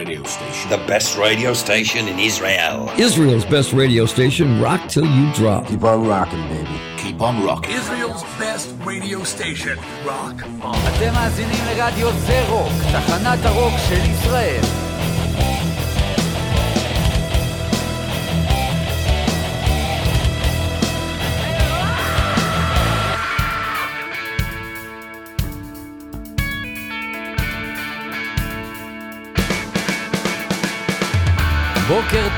radio station. The best radio station in Israel. Israel's best radio station, Rock Till You Drop. Keep on rocking, baby. Keep on rocking. Israel's best radio station, Rock On. אתם מאזינים לרדיו זה רוק, תחנת הרוק של ישראל.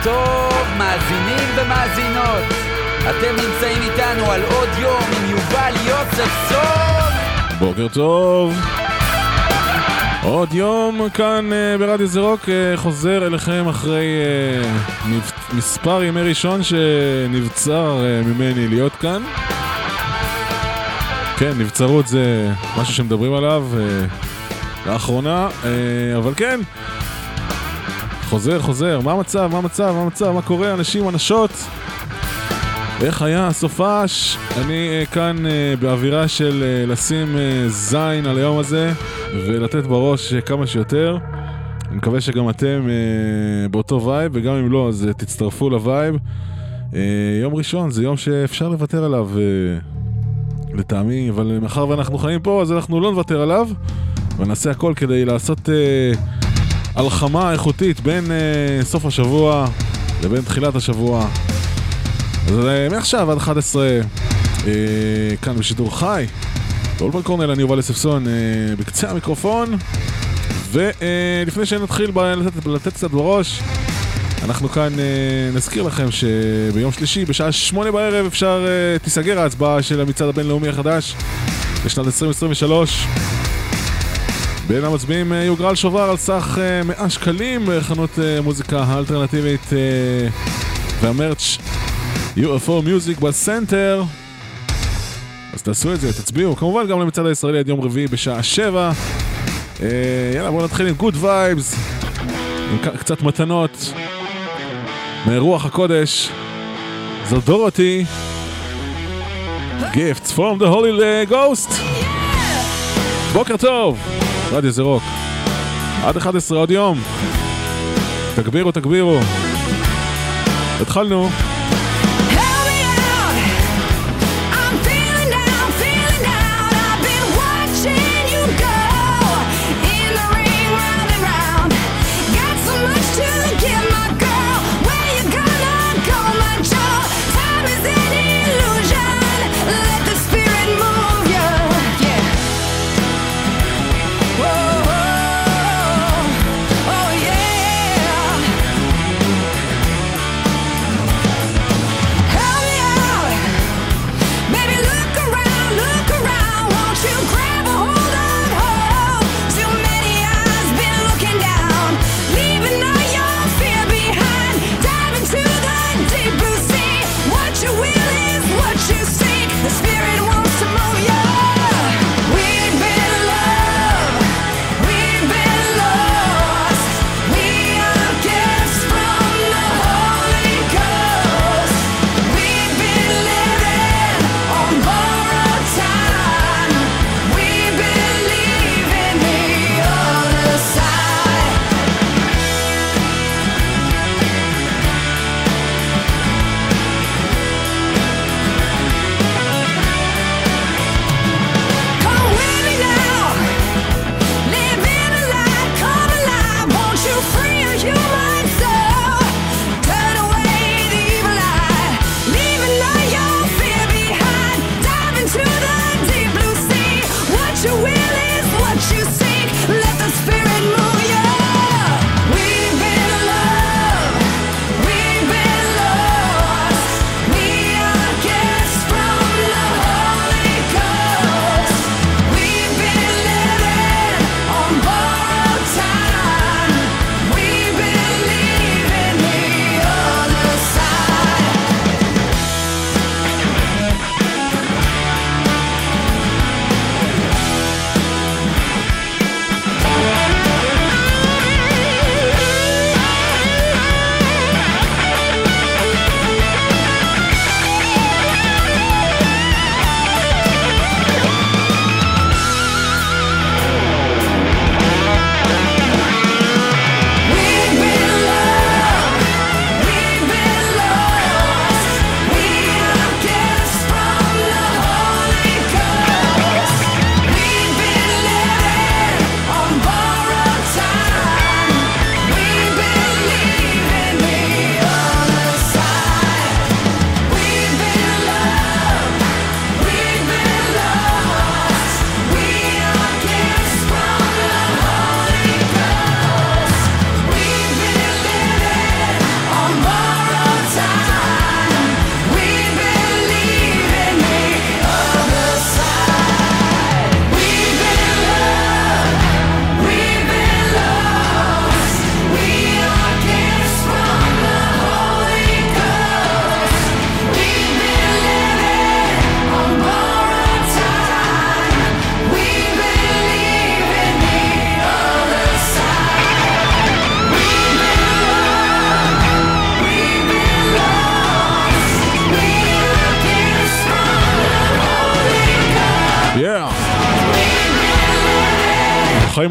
טוב, מאזינים ומאזינות. אתם נמצאים איתנו על עוד יום עם יובל יוספסון. בוקר טוב. עוד יום כאן uh, ברדיו זה רוק uh, חוזר אליכם אחרי uh, מבצ... מספר ימי ראשון שנבצר uh, ממני להיות כאן. כן, נבצרות זה משהו שמדברים עליו uh, לאחרונה, uh, אבל כן, חוזר, חוזר, מה המצב, מה המצב, מה המצב, מה קורה, אנשים, אנשות? איך היה הסופש? אני uh, כאן uh, באווירה של uh, לשים uh, זין על היום הזה ולתת בראש uh, כמה שיותר. אני מקווה שגם אתם uh, באותו vibe, וגם אם לא, אז uh, תצטרפו ל vibe. Uh, יום ראשון זה יום שאפשר לוותר עליו uh, לטעמי, אבל מאחר ואנחנו חיים פה, אז אנחנו לא נוותר עליו, ונעשה הכל כדי לעשות uh, הלחמה איכותית בין uh, סוף השבוע לבין תחילת השבוע. אז uh, מעכשיו עד 11, uh, כאן בשידור חי, באולפן קורנל, אני יובל אספסון, uh, בקצה המיקרופון. ולפני uh, שנתחיל ב- לתת, לתת קצת בראש, אנחנו כאן uh, נזכיר לכם שביום שלישי בשעה שמונה בערב אפשר, uh, תיסגר ההצבעה של המצעד הבינלאומי החדש לשנת 2023. בין המצביעים uh, יוגרל שובר על סך uh, 100 שקלים בחנות uh, מוזיקה האלטרנטיבית וה merch UFO Music בסנטר. אז תעשו את זה, תצביעו. כמובן גם למצעד הישראלי עד יום רביעי בשעה 7. אה, יאללה, בואו נתחיל עם Good Vibes. עם קצת מתנות. מרוח הקודש. זו דורותי. Gifts from the Holy Ghost. בוקר טוב. רדיו זה רוק. עד 11 עוד יום. תגבירו, תגבירו. התחלנו.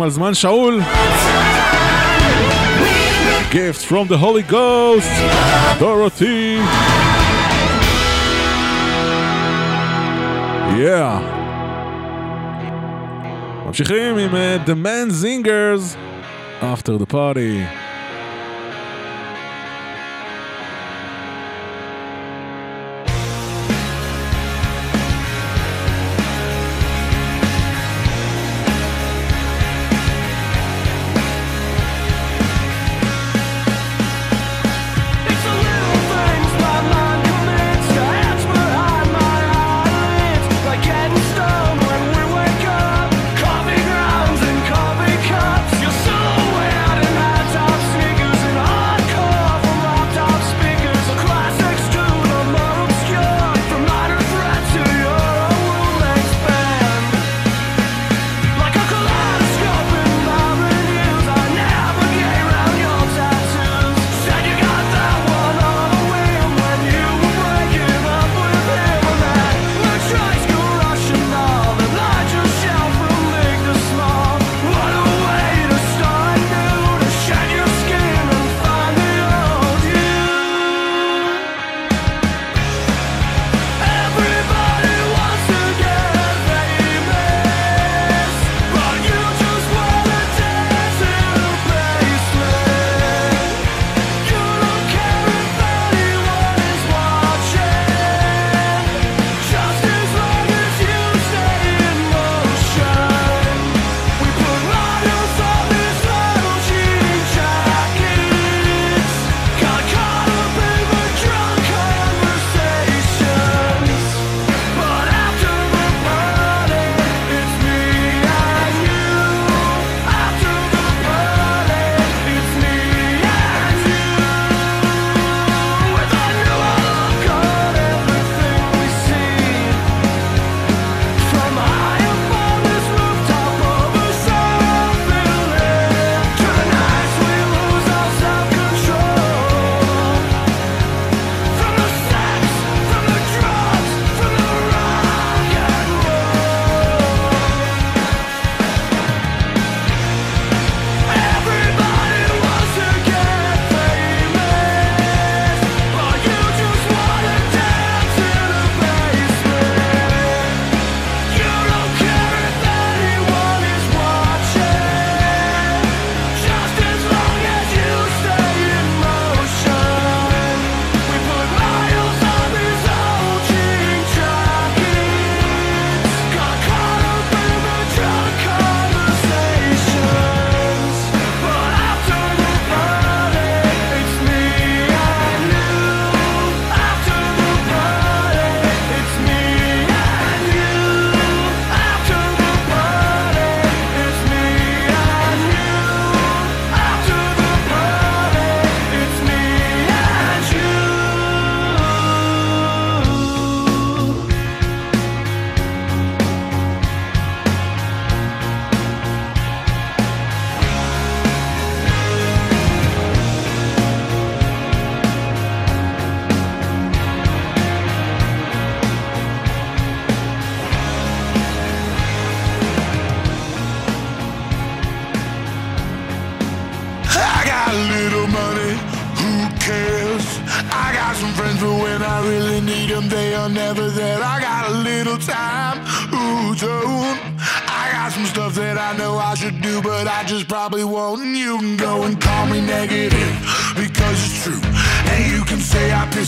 על זמן שאול. Gift from the Holy Ghost, Dorothy. Yeah. ממשיכים עם uh, The Man Zingers, After the Party.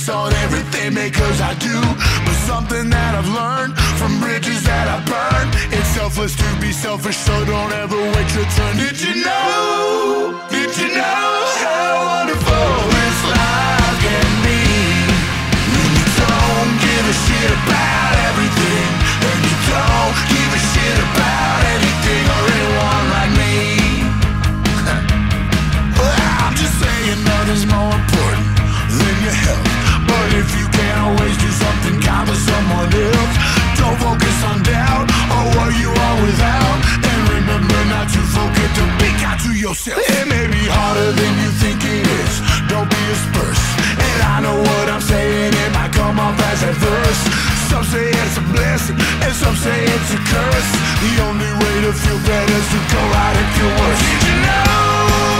on everything because I do. But something that I've learned from bridges that I burn. It's selfless to be selfish, so don't ever wait your turn. Did you know? know what I'm saying, it might come off as adverse. Some say it's a blessing, and some say it's a curse. The only way to feel better is to go out and feel worse. Did you know?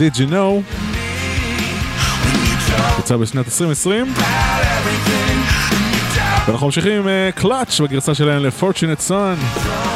Did You Know. יצא בשנת 2020. ואנחנו ממשיכים עם אה, קלאץ' בגרסה שלהם ל-Fortunate Sun.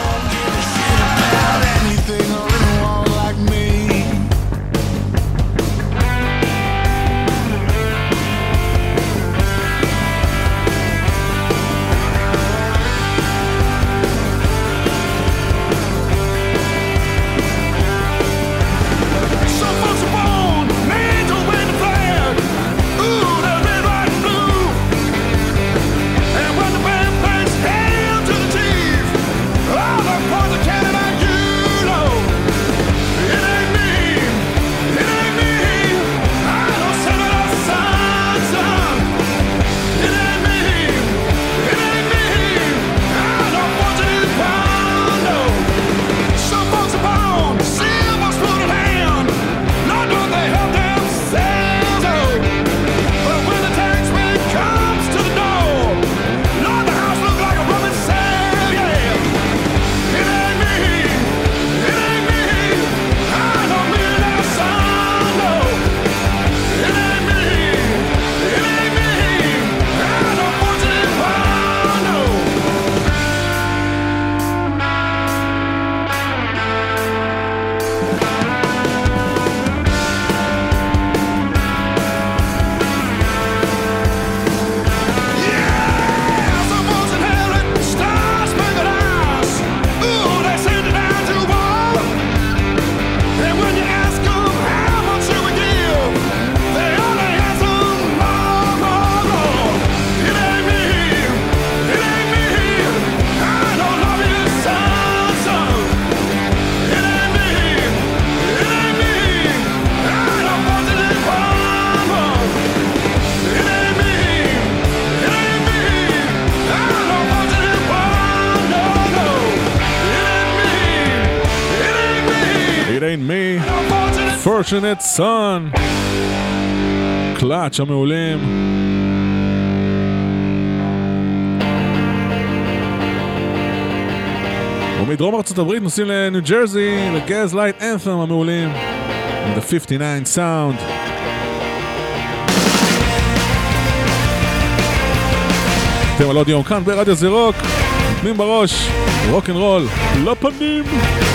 Unfortunate Son. Clutch המעולים. ומדרום ארצות הברית נוסעים לניו ג'רזי, ל Gaslight Anthem המעולים. עם The 59 Sound. אתם על עוד יום כאן ברדיו זה רוק, נותנים בראש, רוק אנד רול, לפנים! לא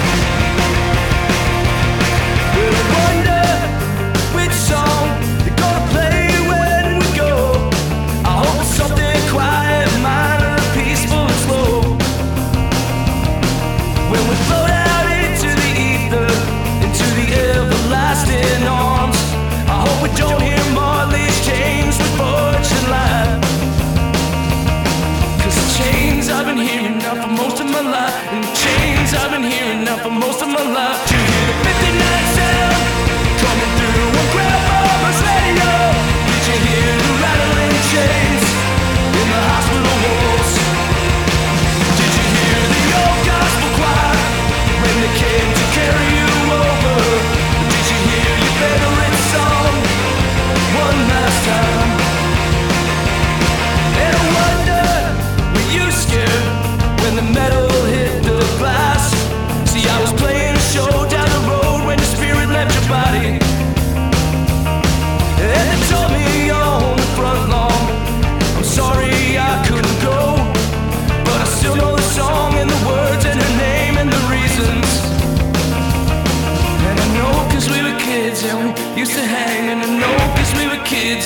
time.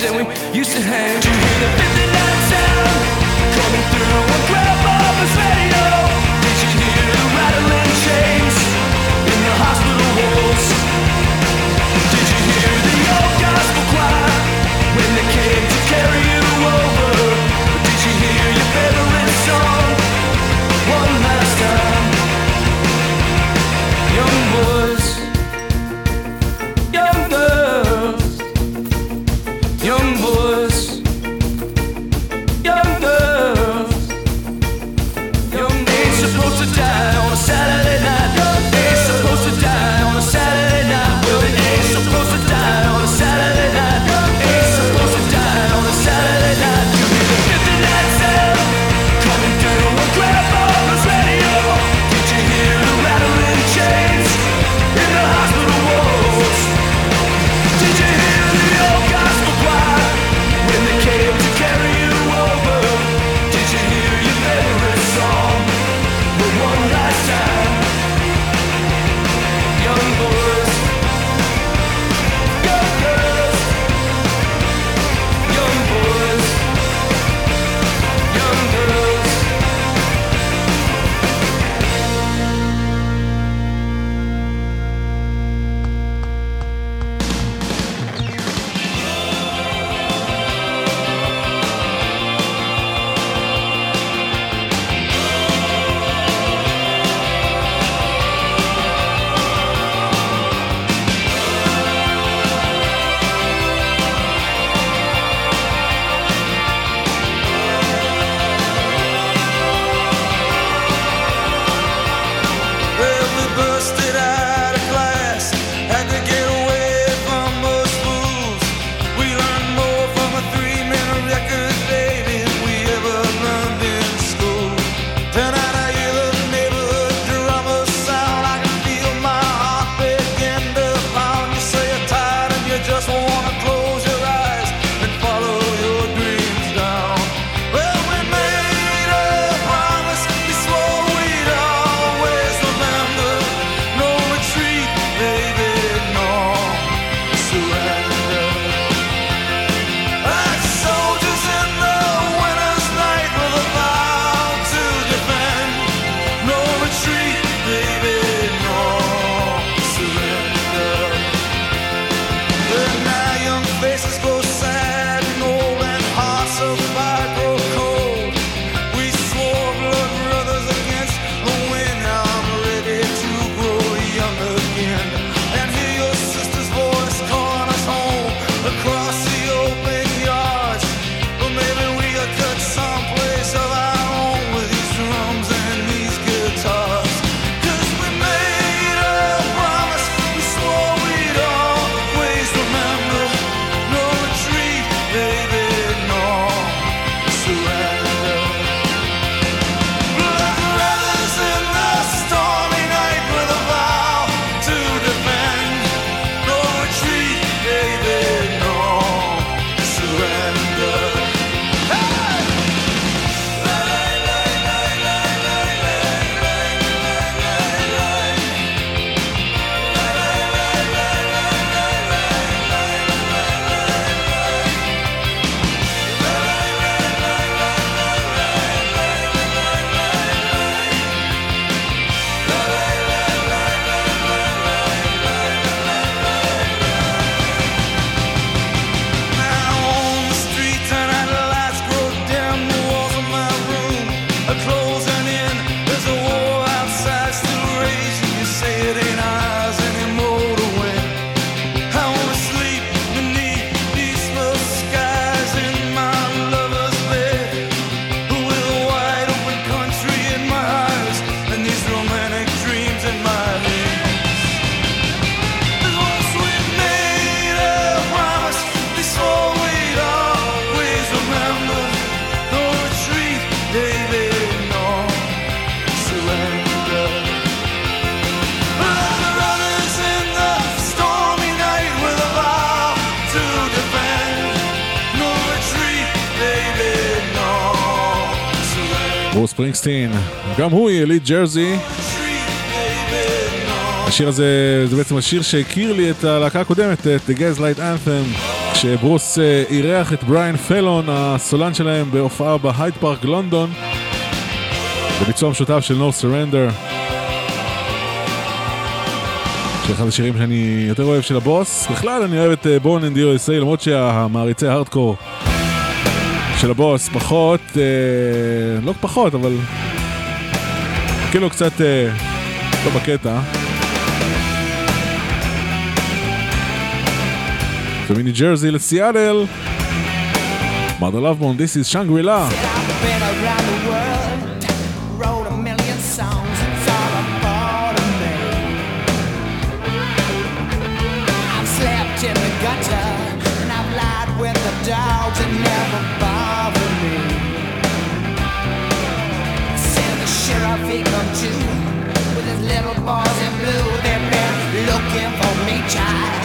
And we used to hang. גם הוא יליד ג'רזי. השיר הזה זה בעצם השיר שהכיר לי את הלהקה הקודמת, את The Gaslight Anthem, כשברוס אה, אירח את בריאן פלון, הסולן שלהם, בהופעה בהייד פארק לונדון, בביצוע משותף של No Surrender. שאחד השירים שאני יותר אוהב של הבוס. בכלל אני אוהב את Born in the USA למרות שהמעריצי הארדקור של הבוס פחות, אה, לא פחות אבל כאילו קצת אה, לא בקטע. ומיני ג'רזי לסיאטל. מרדה לבמון, This is Shangri-La. I've been around the world, wrote a million songs, it's all a part of me. I've slept in the gutter, and I've lied with the dogs that never child.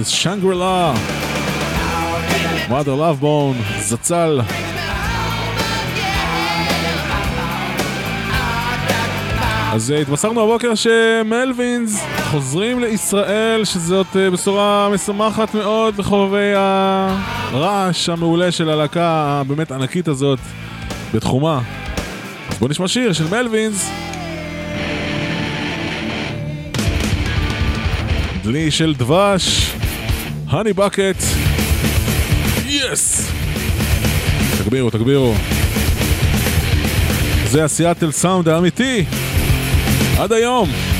Is Shangri-La. Mother Love Bone, זצ"ל. אז אה, התבשרנו הבוקר שמלווינס חוזרים לישראל, שזאת אה, בשורה משמחת מאוד לחובבי הרעש המעולה של הלהקה הבאמת ענקית הזאת בתחומה. אז בואו נשמע שיר של מלווינס. דלי של דבש, הני בקט, יס! תגבירו, תגבירו. זה הסיאטל סאונד האמיתי. עד היום.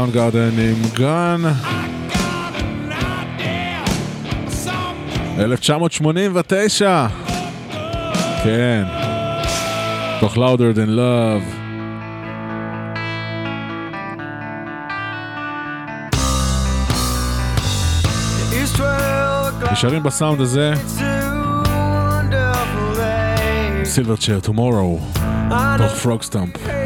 סאונד גארדן עם גן. 1989. כן. תוך louder than love. It's 12 o'clock. נשארים בסאונד הזה. סילבר צ'ר, I תוך know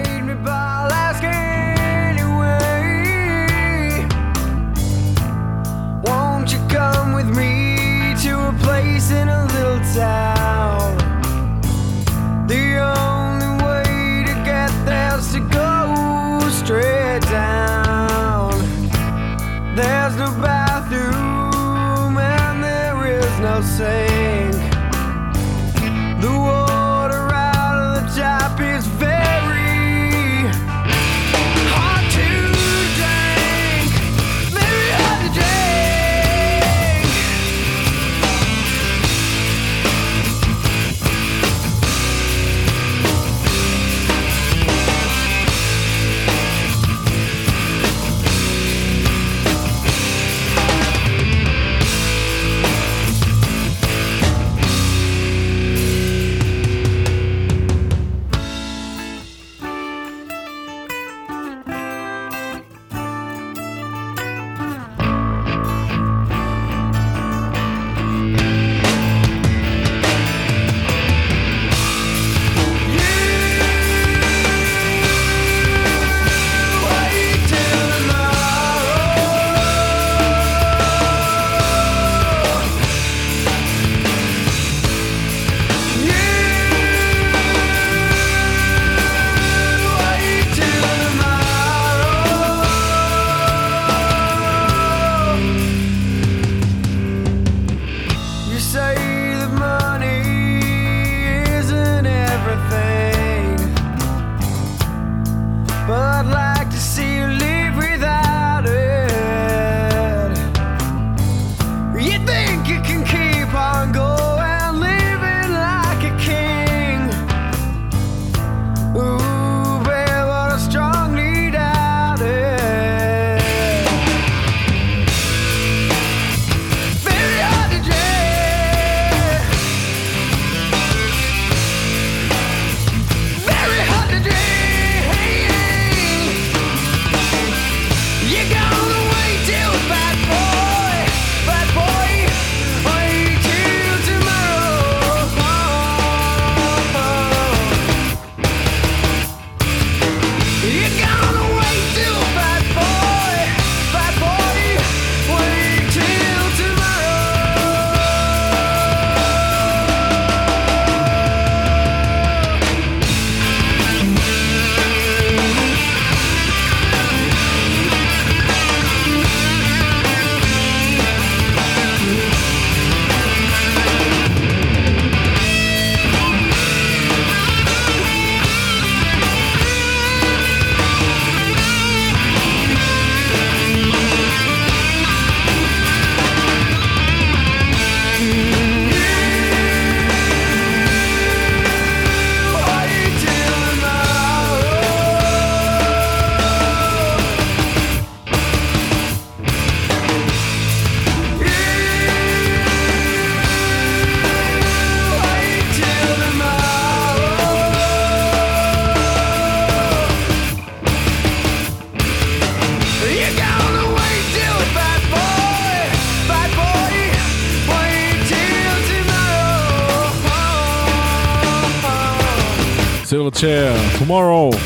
צ'ר, tomorrow,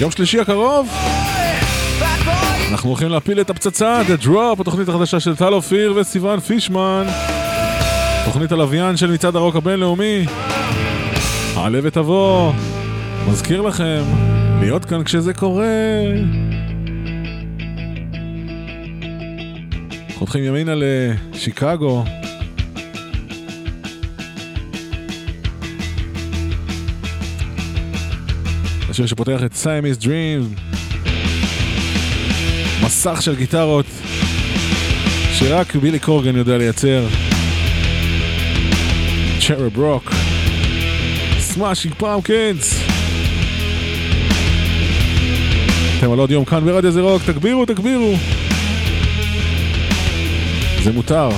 יום שלישי הקרוב. אנחנו הולכים להפיל את הפצצה, The Drop, התוכנית החדשה של טל אופיר וסיון פישמן. תוכנית הלוויין של מצעד הרוק הבינלאומי. עלה ותבוא. מזכיר לכם, להיות כאן כשזה קורה. חותכים ימינה לשיקגו. השיר שפותח את Siamese Dream. מסך של גיטרות שרק בילי קורגן יודע לייצר. Cherub Rock. Smashing Pumpkins. לכם על עוד יום כאן ברדיו זה רוק, תגבירו, תגבירו. זה מותר.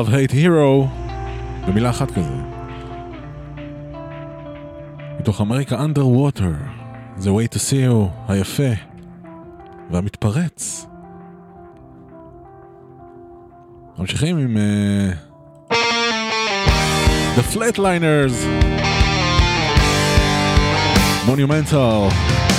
Love Hate Hero במילה אחת כזה. מתוך אמריקה Underwater, The Way to See You היפה והמתפרץ. ממשיכים עם uh, The Flatliners, Monumental.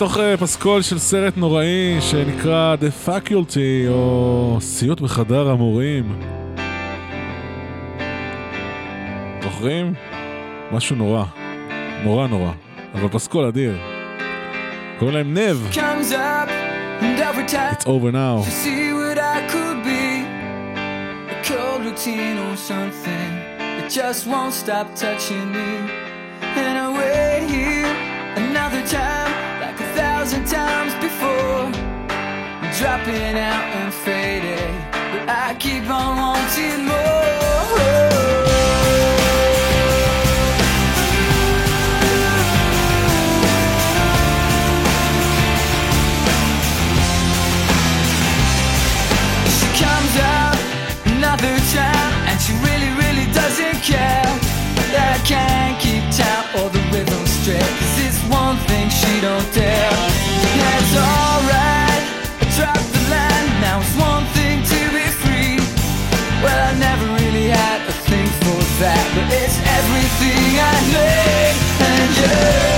מתוך אה, פסקול של סרט נוראי שנקרא The Faculty או סיוט בחדר המורים. זוכרים? משהו נורא. נורא נורא. אבל פסקול אדיר. קוראים להם נב. It's over now. cold routine or something it just won't stop touching me and I wait here another time dropping out and fading. But I keep on wanting more everything I need. And you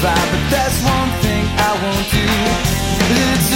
vibe, but that's one thing I won't do. It's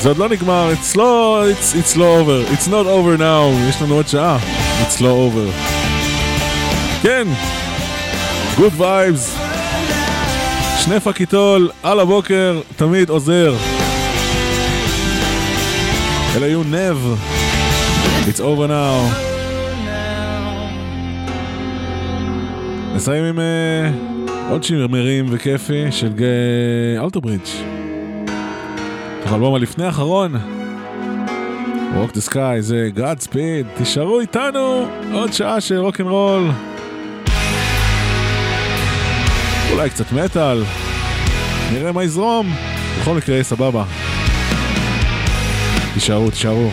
זה עוד לא נגמר, it's לא, it's, it's לא over, it's not over now, יש לנו עוד שעה, it's לא over. כן, good vibes, שני פקיטול על הבוקר, תמיד עוזר. אלה היו נב, it's over now. נסיים עם אה, עוד שיר מרים וכיפי של גיא אלטרברידג'. מתוך האלבום הלפני האחרון. Walk the Sky זה God Speed, תישארו איתנו עוד שעה של רוקנרול. אולי קצת מטאל, נראה מה יזרום, בכל מקרה סבבה. תישארו, תישארו.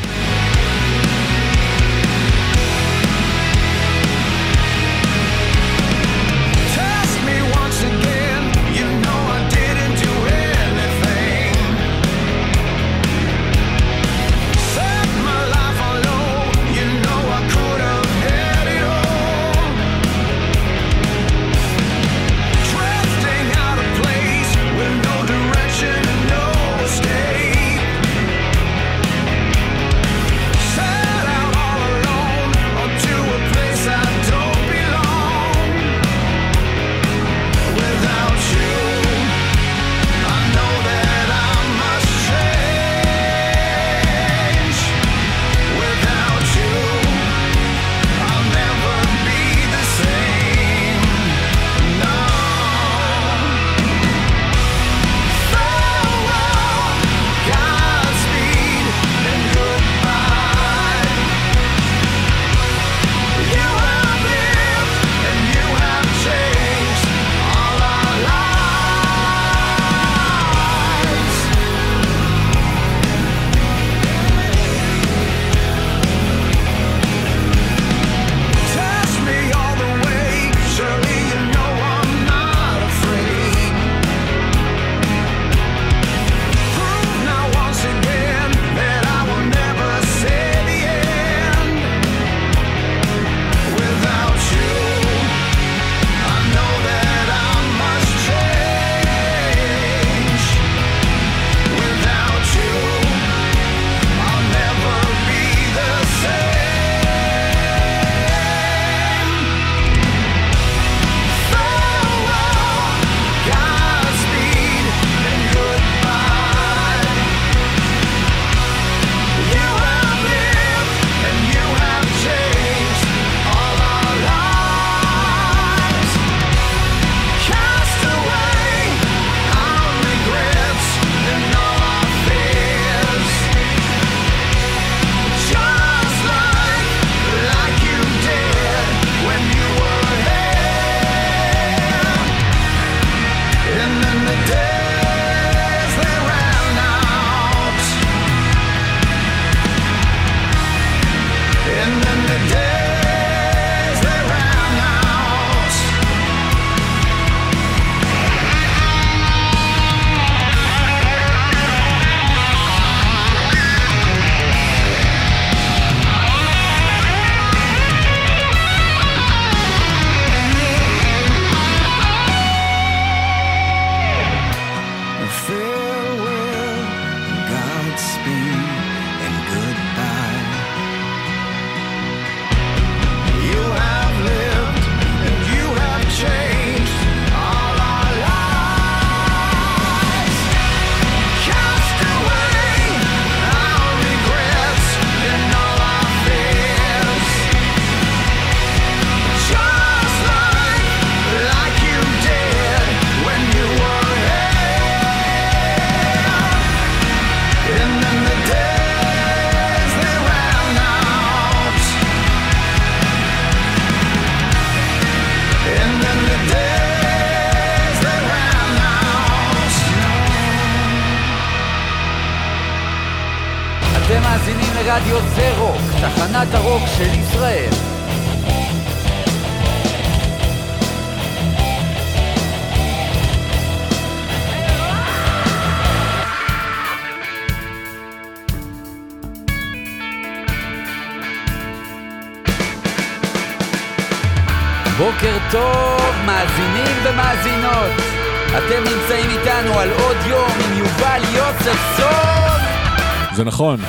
נכון.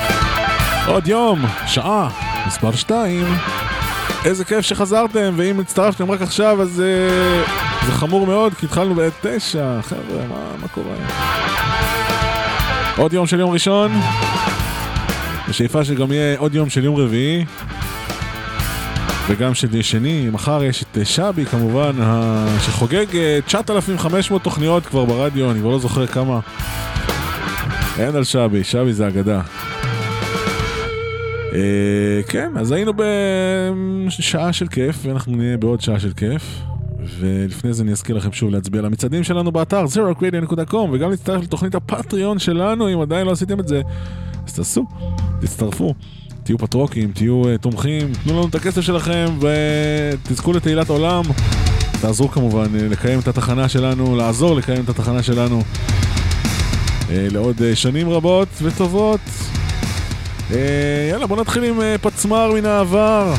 עוד יום, שעה, מספר 2. איזה כיף שחזרתם, ואם הצטרפתם רק עכשיו אז uh, זה חמור מאוד, כי התחלנו בעת תשע. חבר'ה, מה, מה קורה? עוד יום של יום ראשון, בשאיפה שגם יהיה עוד יום של יום רביעי. וגם של שני, מחר יש את אה, שבי כמובן, שחוגג אה, 9,500 תוכניות כבר ברדיו, אני כבר לא זוכר כמה. אין על שבי, שבי זה אגדה. אה, כן, אז היינו בשעה של כיף, ואנחנו נהיה בעוד שעה של כיף. ולפני זה אני אזכיר לכם שוב להצביע למצעדים שלנו באתר zerocradio.com וגם להצטרף לתוכנית הפטריון שלנו, אם עדיין לא עשיתם את זה, אז תעשו, תצטרפו. תהיו פטרוקים, תהיו uh, תומכים, תנו לנו את הכסף שלכם ותזכו לתהילת עולם. תעזרו כמובן uh, לקיים את התחנה שלנו, לעזור לקיים את התחנה שלנו uh, לעוד uh, שנים רבות וטובות. Uh, יאללה, בוא נתחיל עם uh, פצמ"ר מן העבר.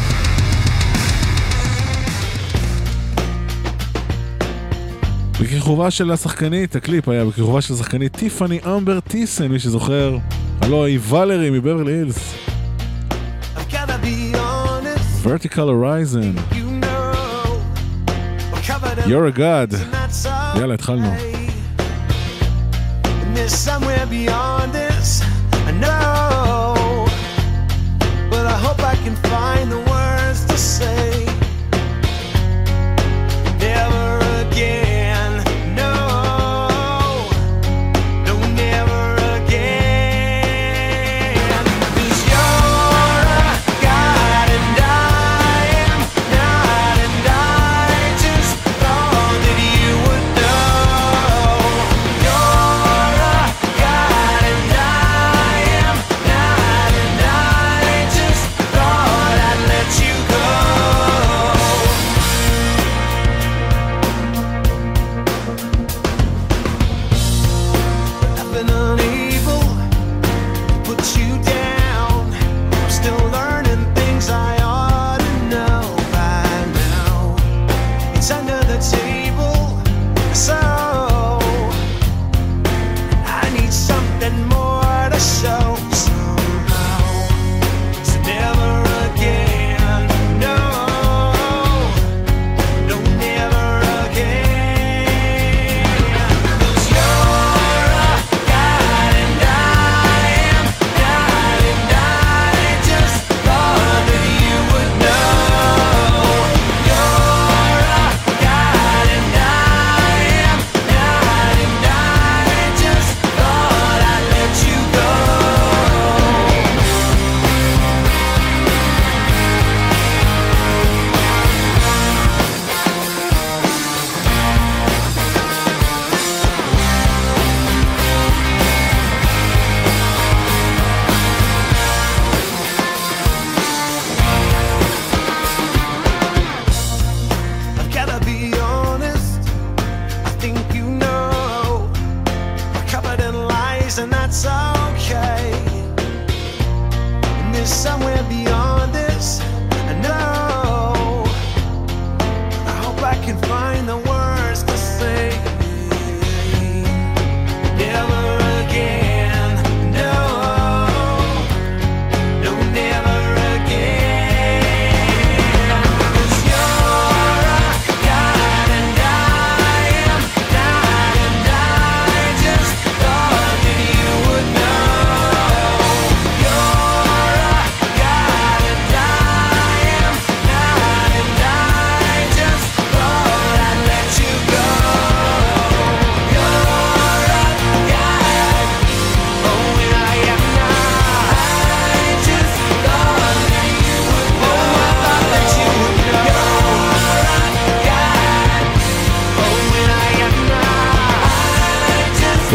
בכיכובה של השחקנית, הקליפ היה בכיכובה של השחקנית טיפאני אמבר טיסן, מי שזוכר. הלו היא ולרי מבברלי הילס. Vertical Horizon. you know. You're a god. יאללה, התחלנו. somewhere beyond this, I say.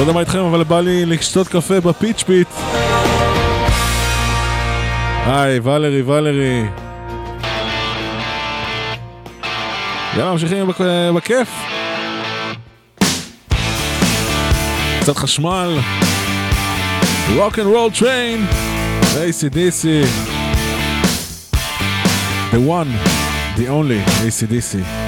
יודע מה איתכם, אבל בא לי לשתות קפה ב Peach Pit. היי, ולרי, ולרי. יאללה, ממשיכים בכיף. קצת חשמל. Rock and Roll Train. ACDC. The one, the only ACDC.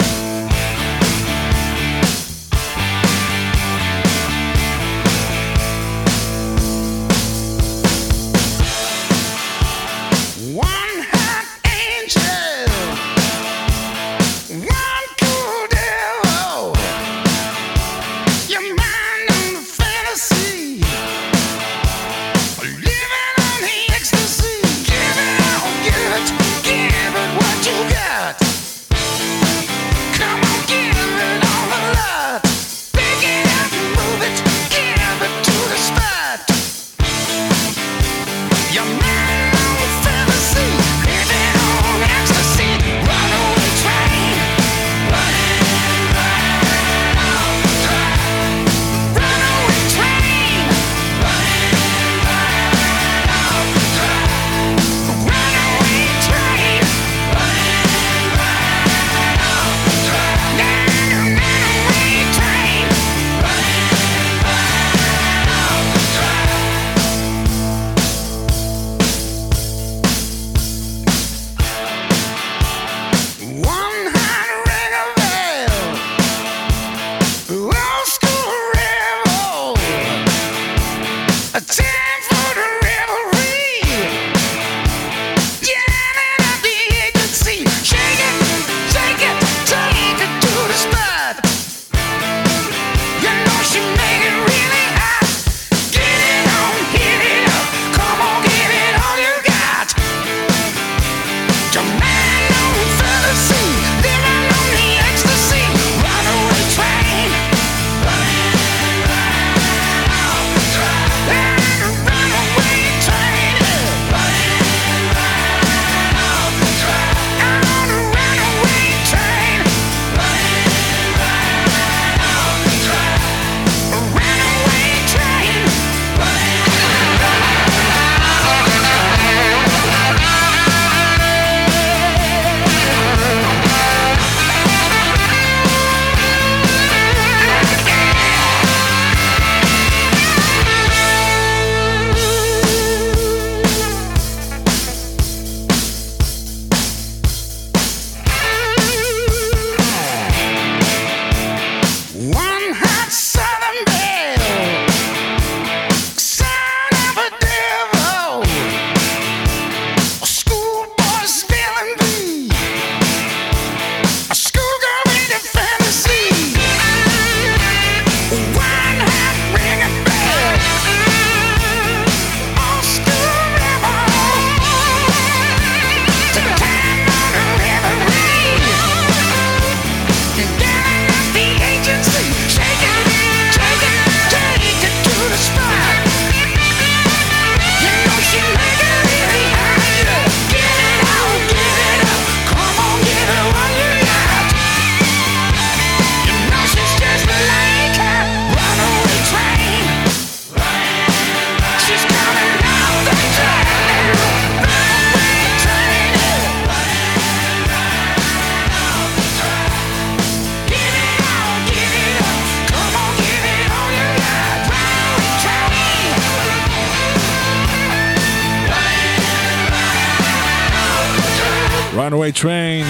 Runaway Train,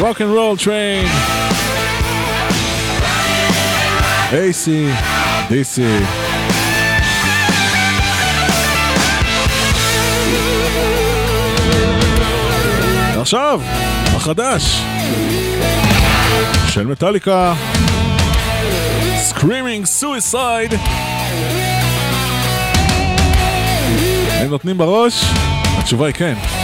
Rock and Roll Train, AC, DC. עכשיו, החדש של מטאליקה, Screaming Suicide. הם נותנים בראש? התשובה היא כן.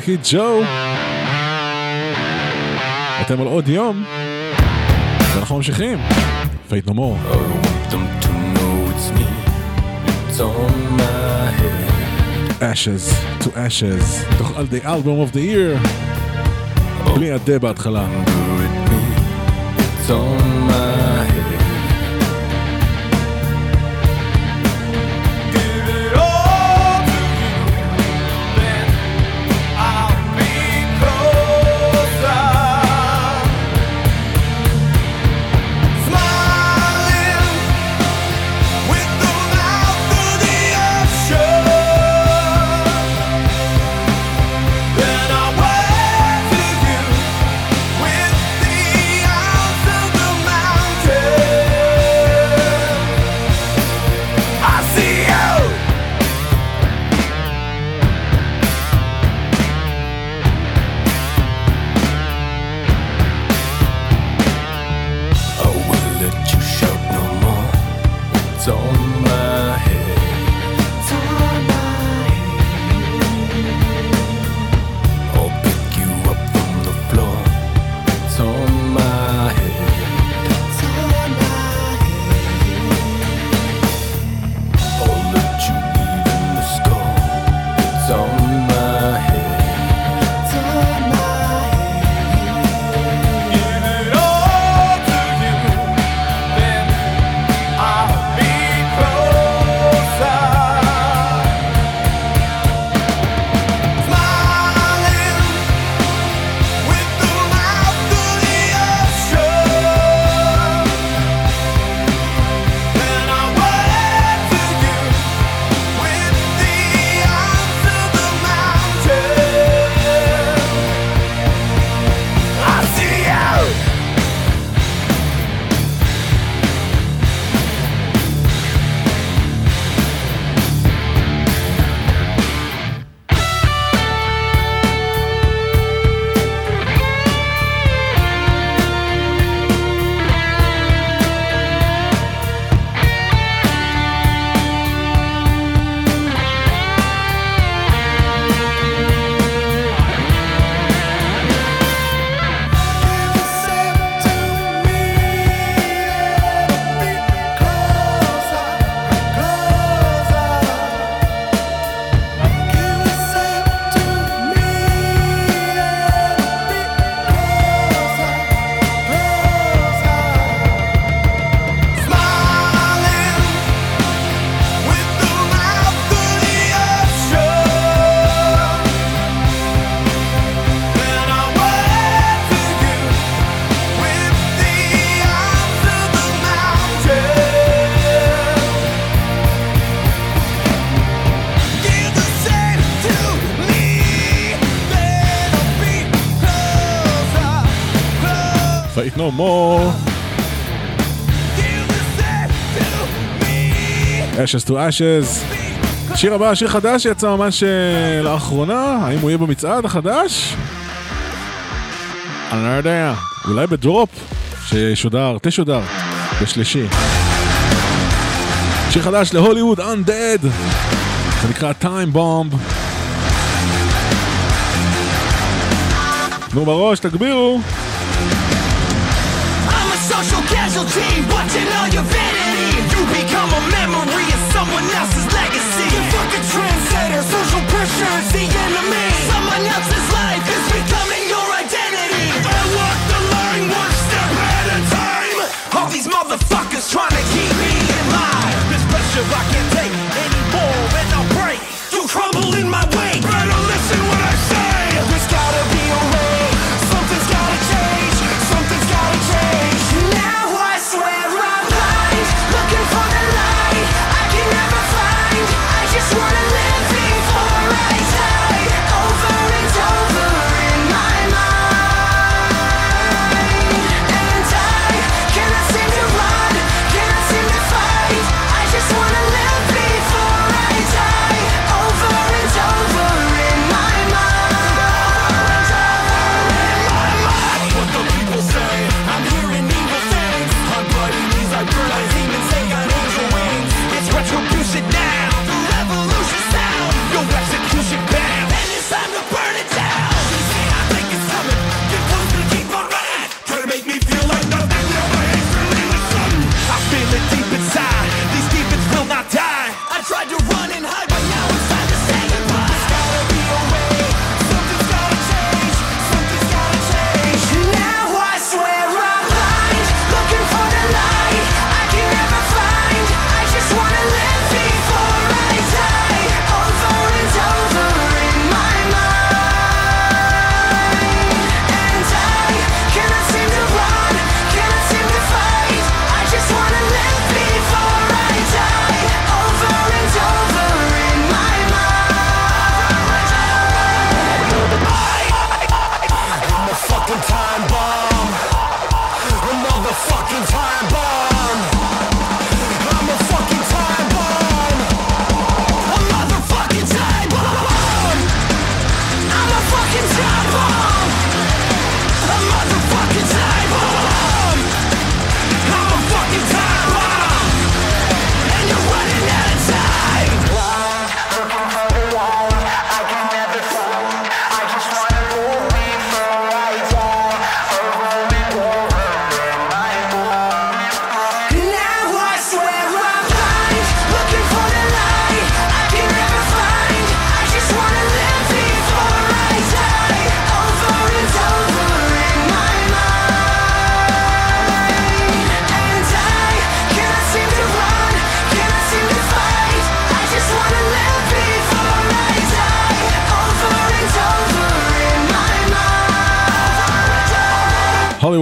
קיד ג'ו. אתם על עוד יום, ואנחנו ממשיכים. פייט נו מור. Ashes to Ashes, תוך על the album of the year. בלי הדה בהתחלה. I נו מור. Ashes to Ashes. שיר הבא, שיר חדש שיצא ממש אה, לאחרונה, האם הוא יהיה במצעד החדש? אני לא יודע, אולי בדרופ שישודר, תשודר, בשלישי. שיר חדש להוליווד Undead, זה נקרא Time Bomb. תנו בראש, תגבירו. Casualty, watching all your vanity. You become a memory of someone else's legacy. You fucking trendsetter, social pressure is the enemy. Someone else's life is becoming your identity. I walk the line one step at a time. All these motherfuckers trying to keep me in line. This pressure I can't take anymore, and I'll break. You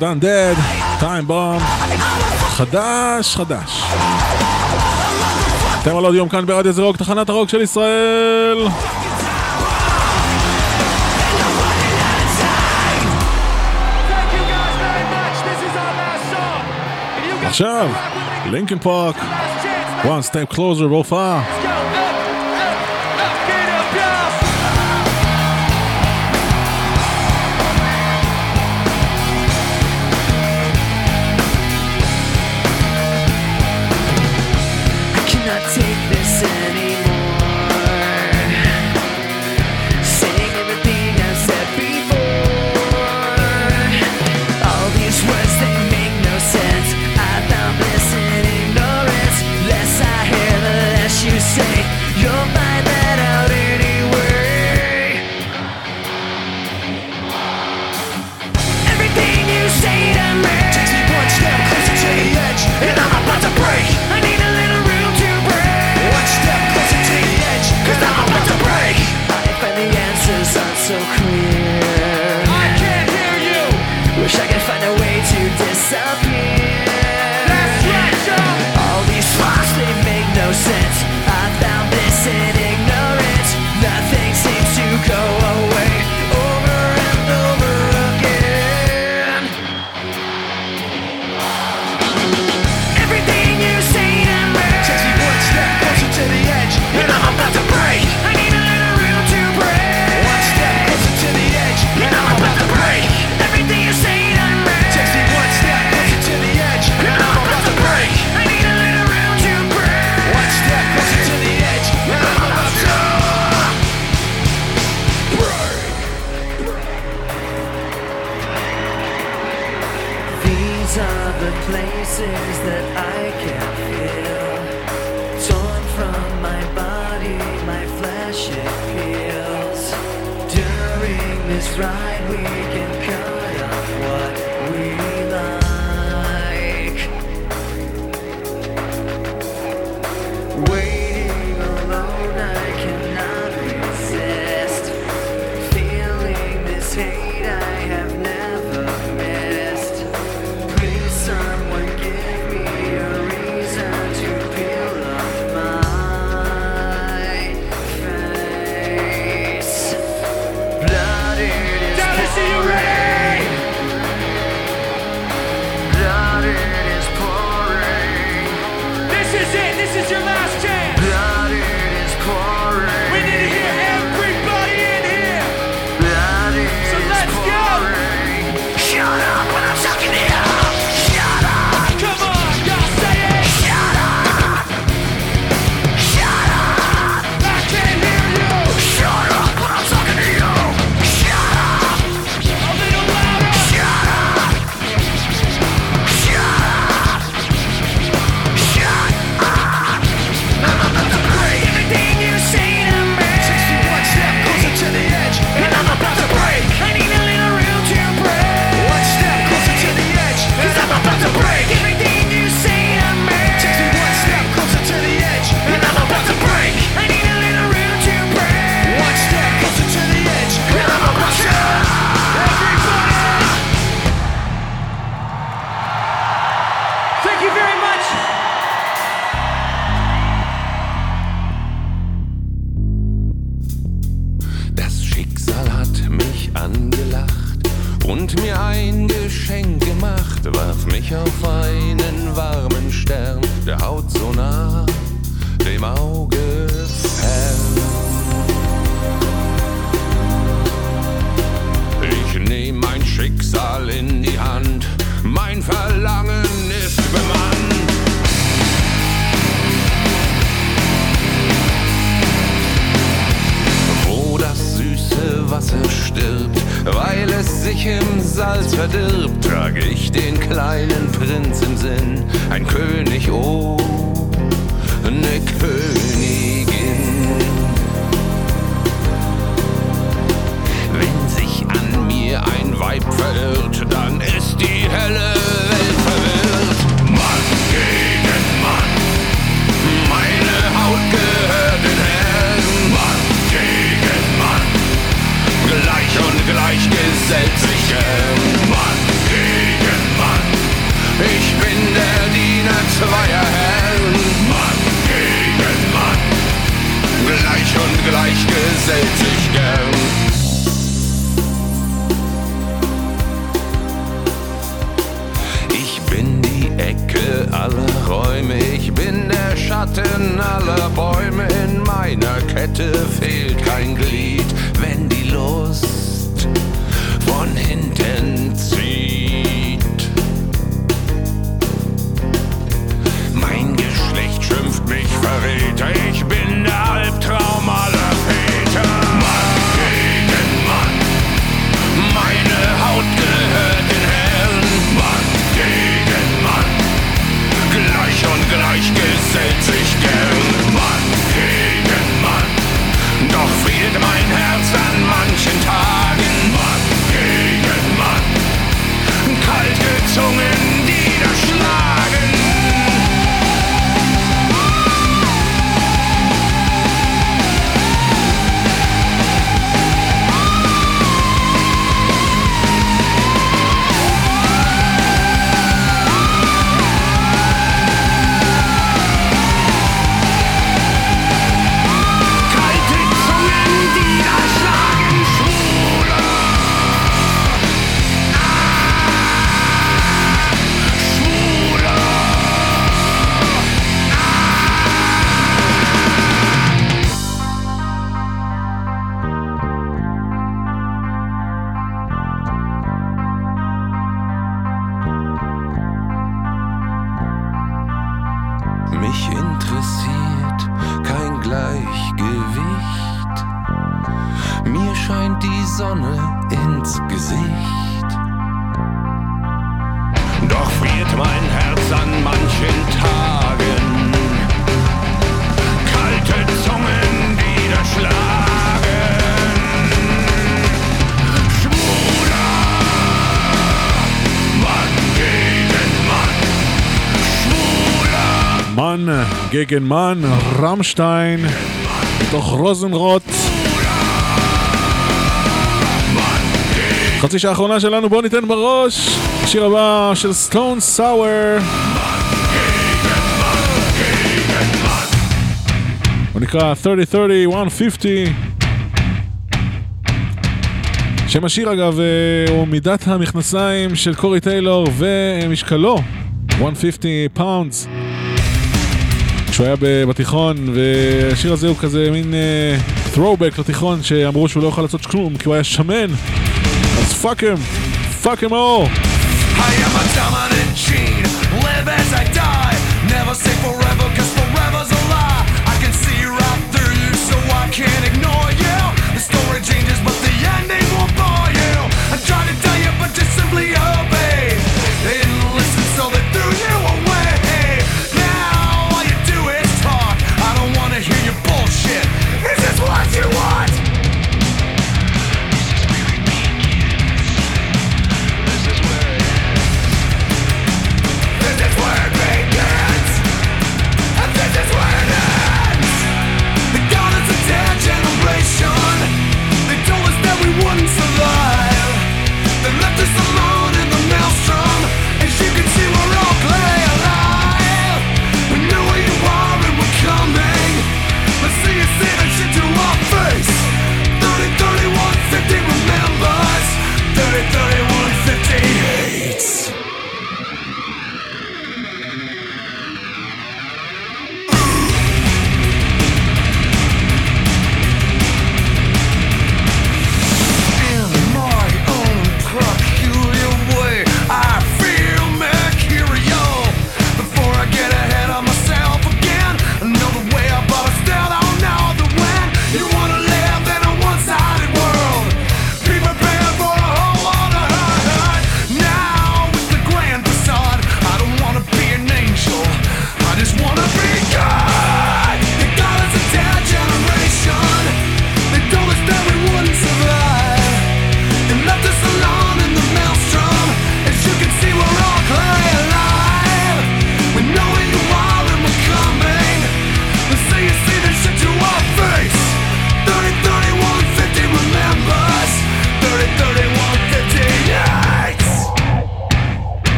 Hollywood Undead, Time Bomb, חדש חדש. אתם על עוד יום כאן ברדיו זה רוק, תחנת הרוק של ישראל! עכשיו, לינקנפארק, one step closer בהופעה. disappear places that I גגנמן, רמשטיין, בתוך רוזנרוט. חצי שעה האחרונה שלנו בואו ניתן בראש, השיר הבא של סטון סאואר. הוא נקרא 30-30-150 שם השיר אגב אה, הוא מידת המכנסיים של קורי טיילור ומשקלו 150 פאונדס כשהוא היה בתיכון, והשיר הזה הוא כזה מין uh, throwback לתיכון, שאמרו שהוא לא יכול לעשות כלום כי הוא היה שמן, אז פאק הם, פאק הם האור. היה מצב הנצ'ין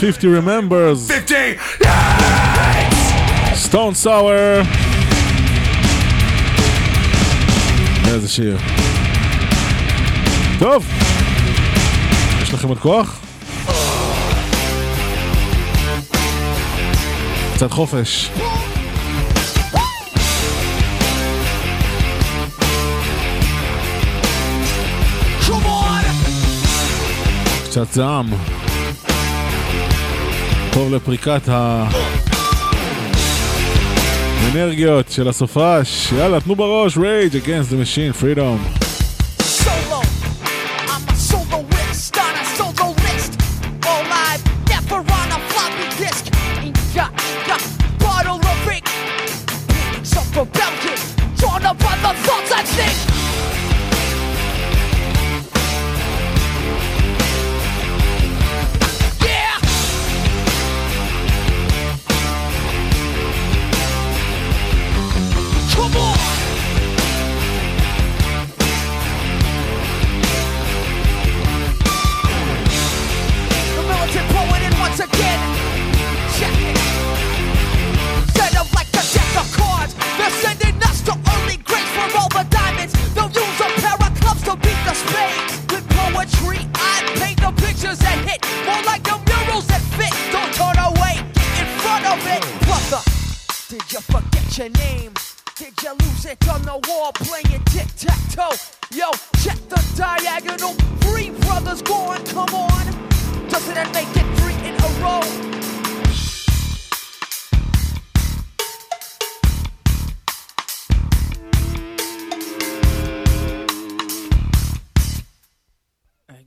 50 Remembers. 50 Nights! Stone Sour. איזה שיר. טוב, יש לכם עוד כוח? קצת חופש. קצת זעם. נעבור לפריקת האנרגיות של הסופש. יאללה, תנו בראש, rage against the machine, freedom.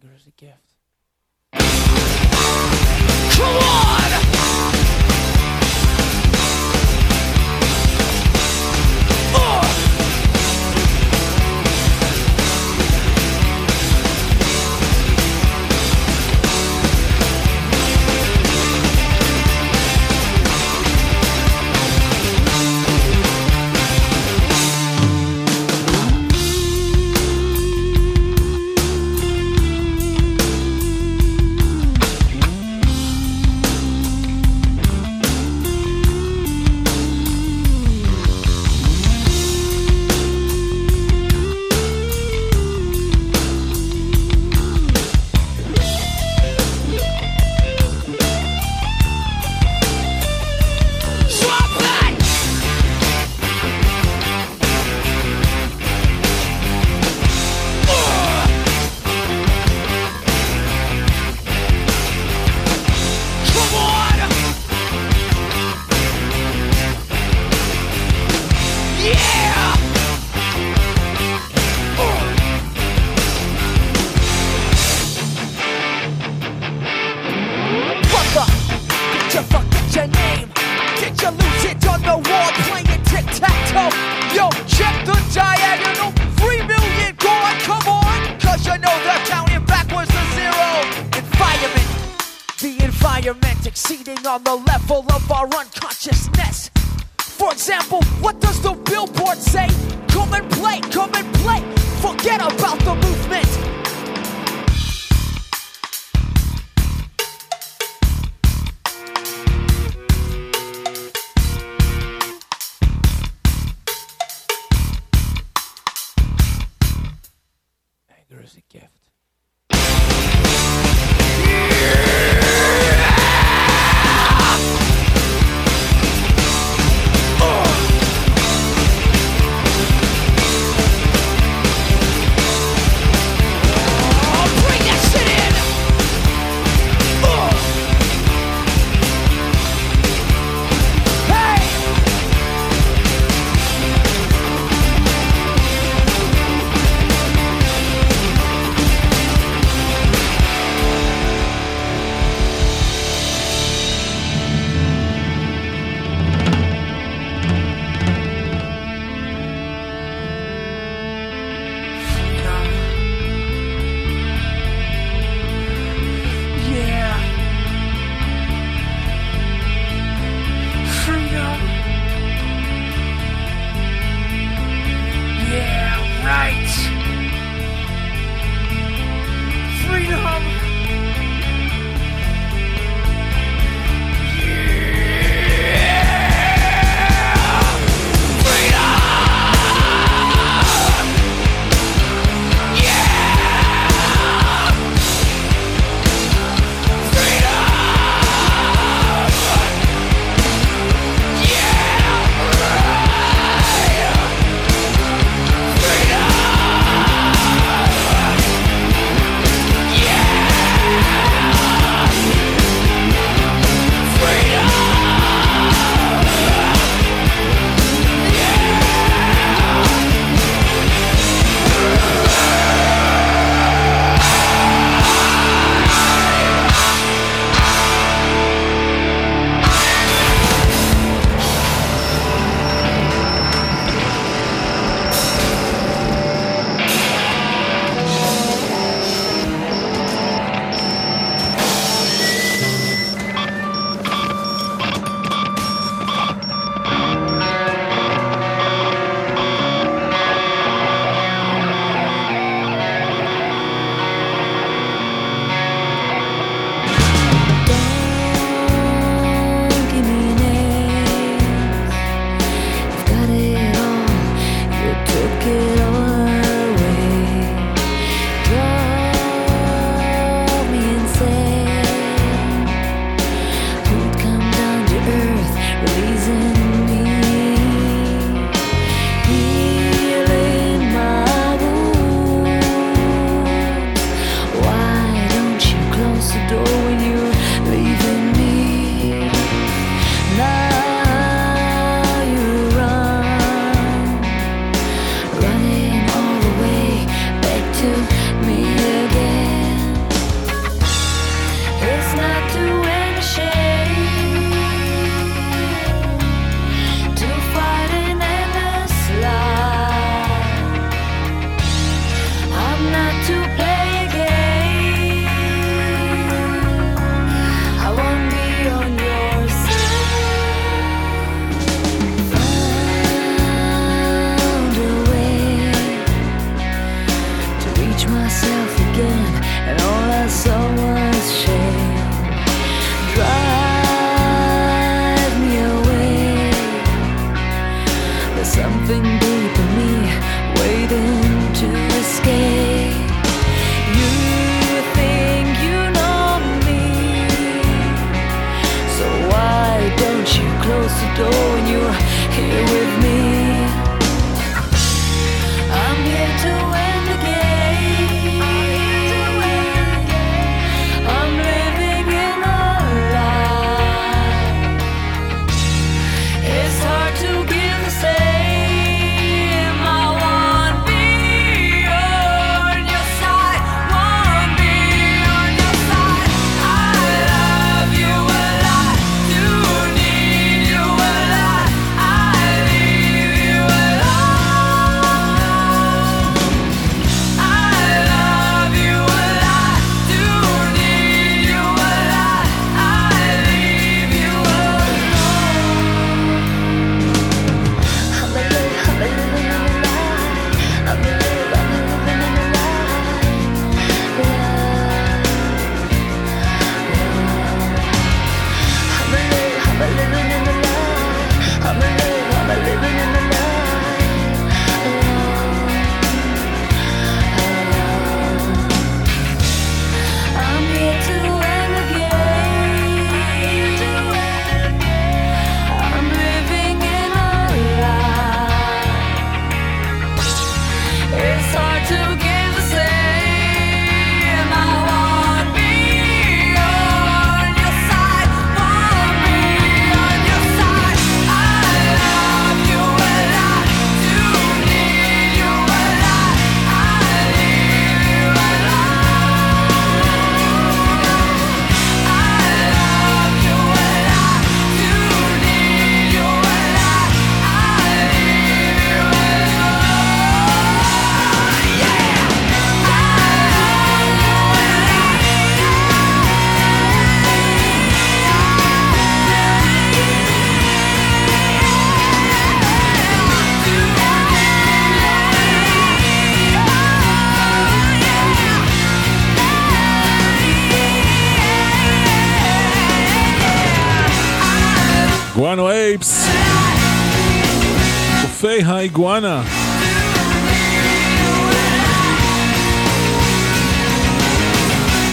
surrender is a gift.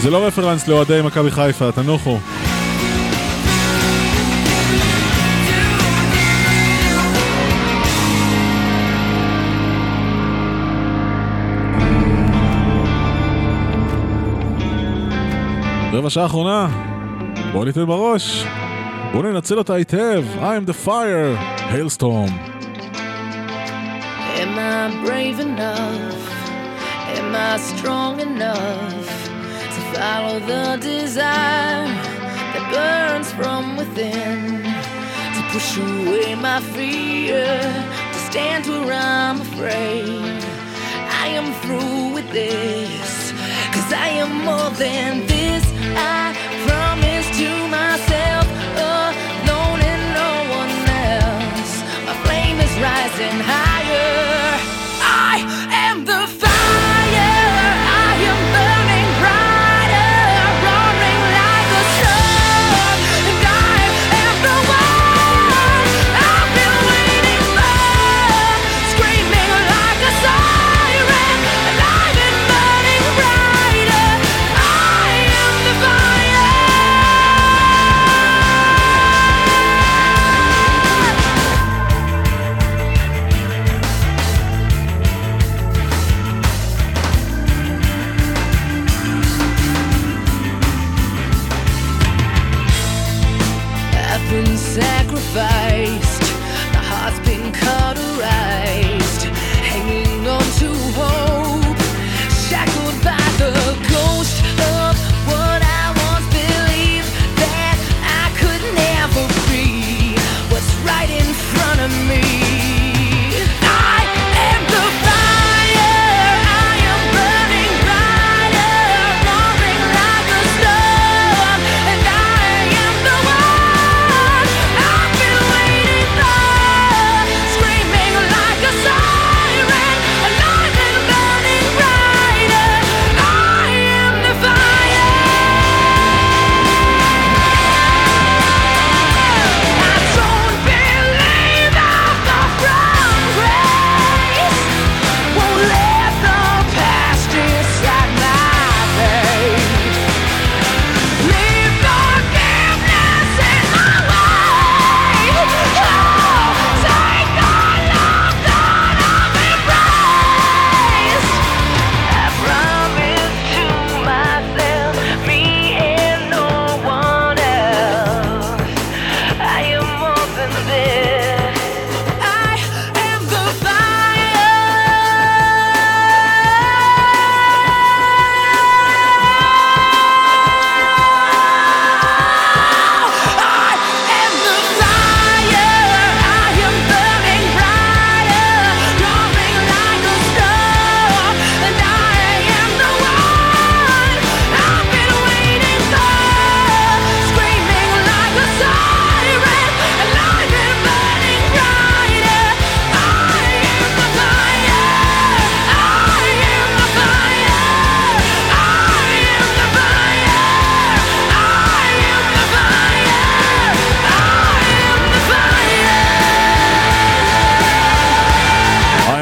זה לא רפרנס לאוהדי מכבי חיפה, תנוחו. רבע שעה אחרונה, בואו ניתן בראש, בואו ננצל אותה היטב, I'm the fire, hailstorm. Am I brave enough? Am I strong enough? Follow the desire that burns from within to push away my fear, to stand where I'm afraid. I am through with this, cause I am more than this. I promise to myself, alone and no one else. My flame is rising high.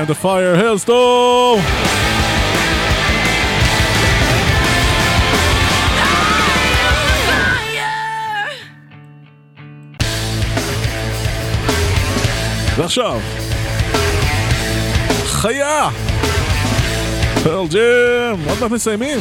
The fire, hailstorm! ועכשיו, חיה! פרל ג'ם! עוד מעט מסיימים!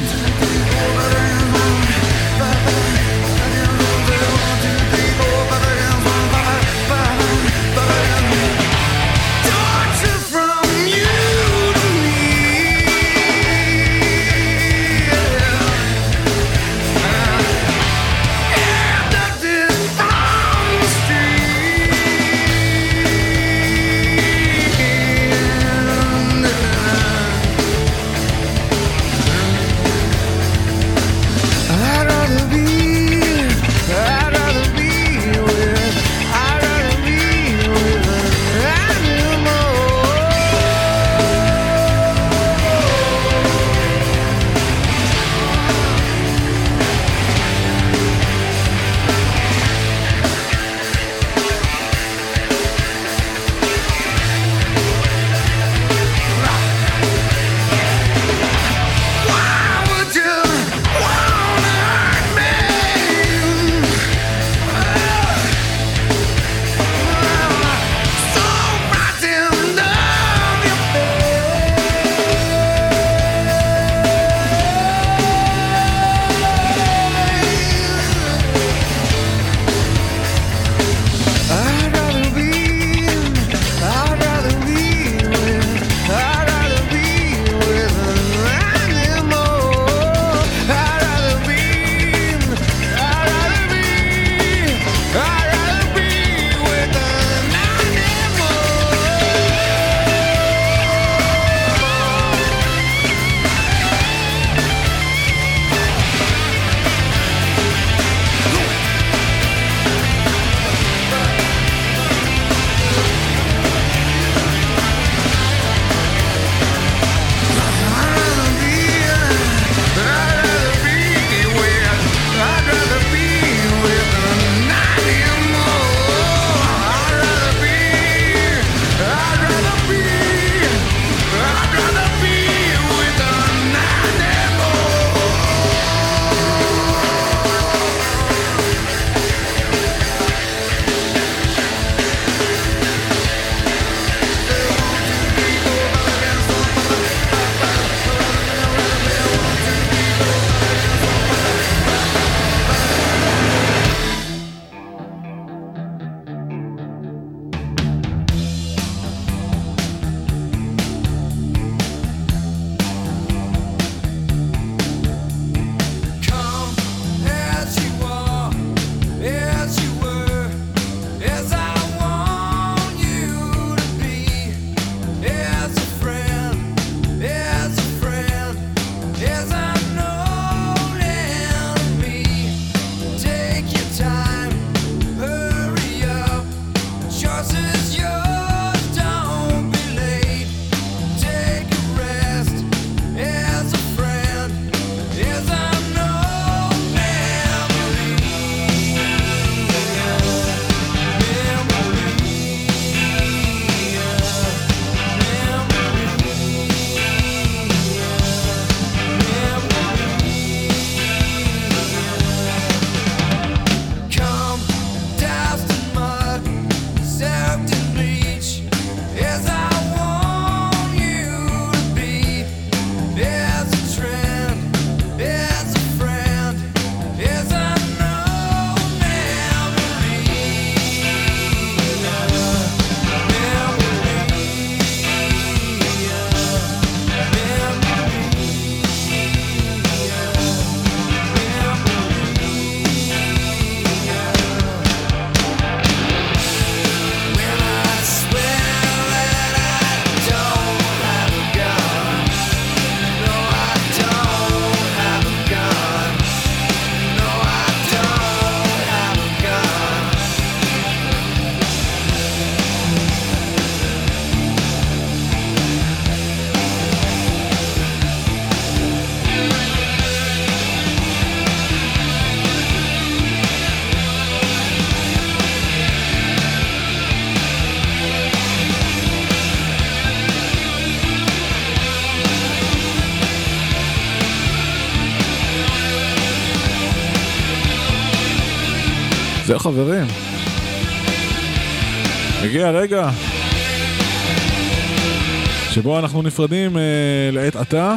חברים. הגיע הרגע שבו אנחנו נפרדים אה, לעת עתה.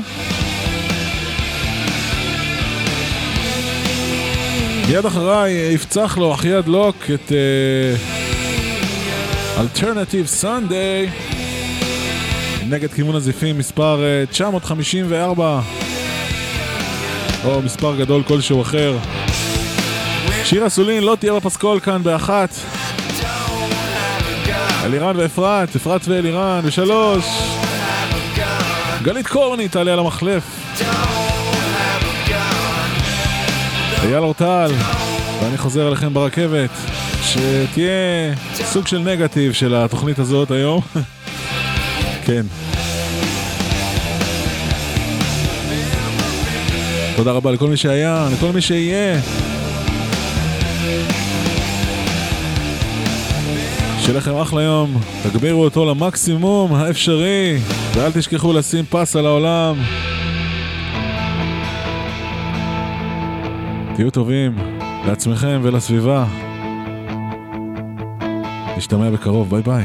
מיד אחריי אה, יפצח לו אחייד לוק את אלטרנטיב סנדיי נגד כיוון הזיפים מספר אה, 954 או מספר גדול כלשהו אחר. שירה סולין לא תהיה בפסקול כאן באחת. אלירן ואפרת, אפרת ואלירן בשלוש. גלית קורני תעלה על המחלף. אייל אורטל, ואני חוזר אליכם ברכבת, שתהיה סוג של נגטיב של התוכנית הזאת היום. כן. תודה רבה לכל מי שהיה, לכל מי שיהיה. שיהיה לכם אחלה יום, תגבירו אותו למקסימום האפשרי, ואל תשכחו לשים פס על העולם. תהיו טובים לעצמכם ולסביבה. נשתמע בקרוב, ביי ביי.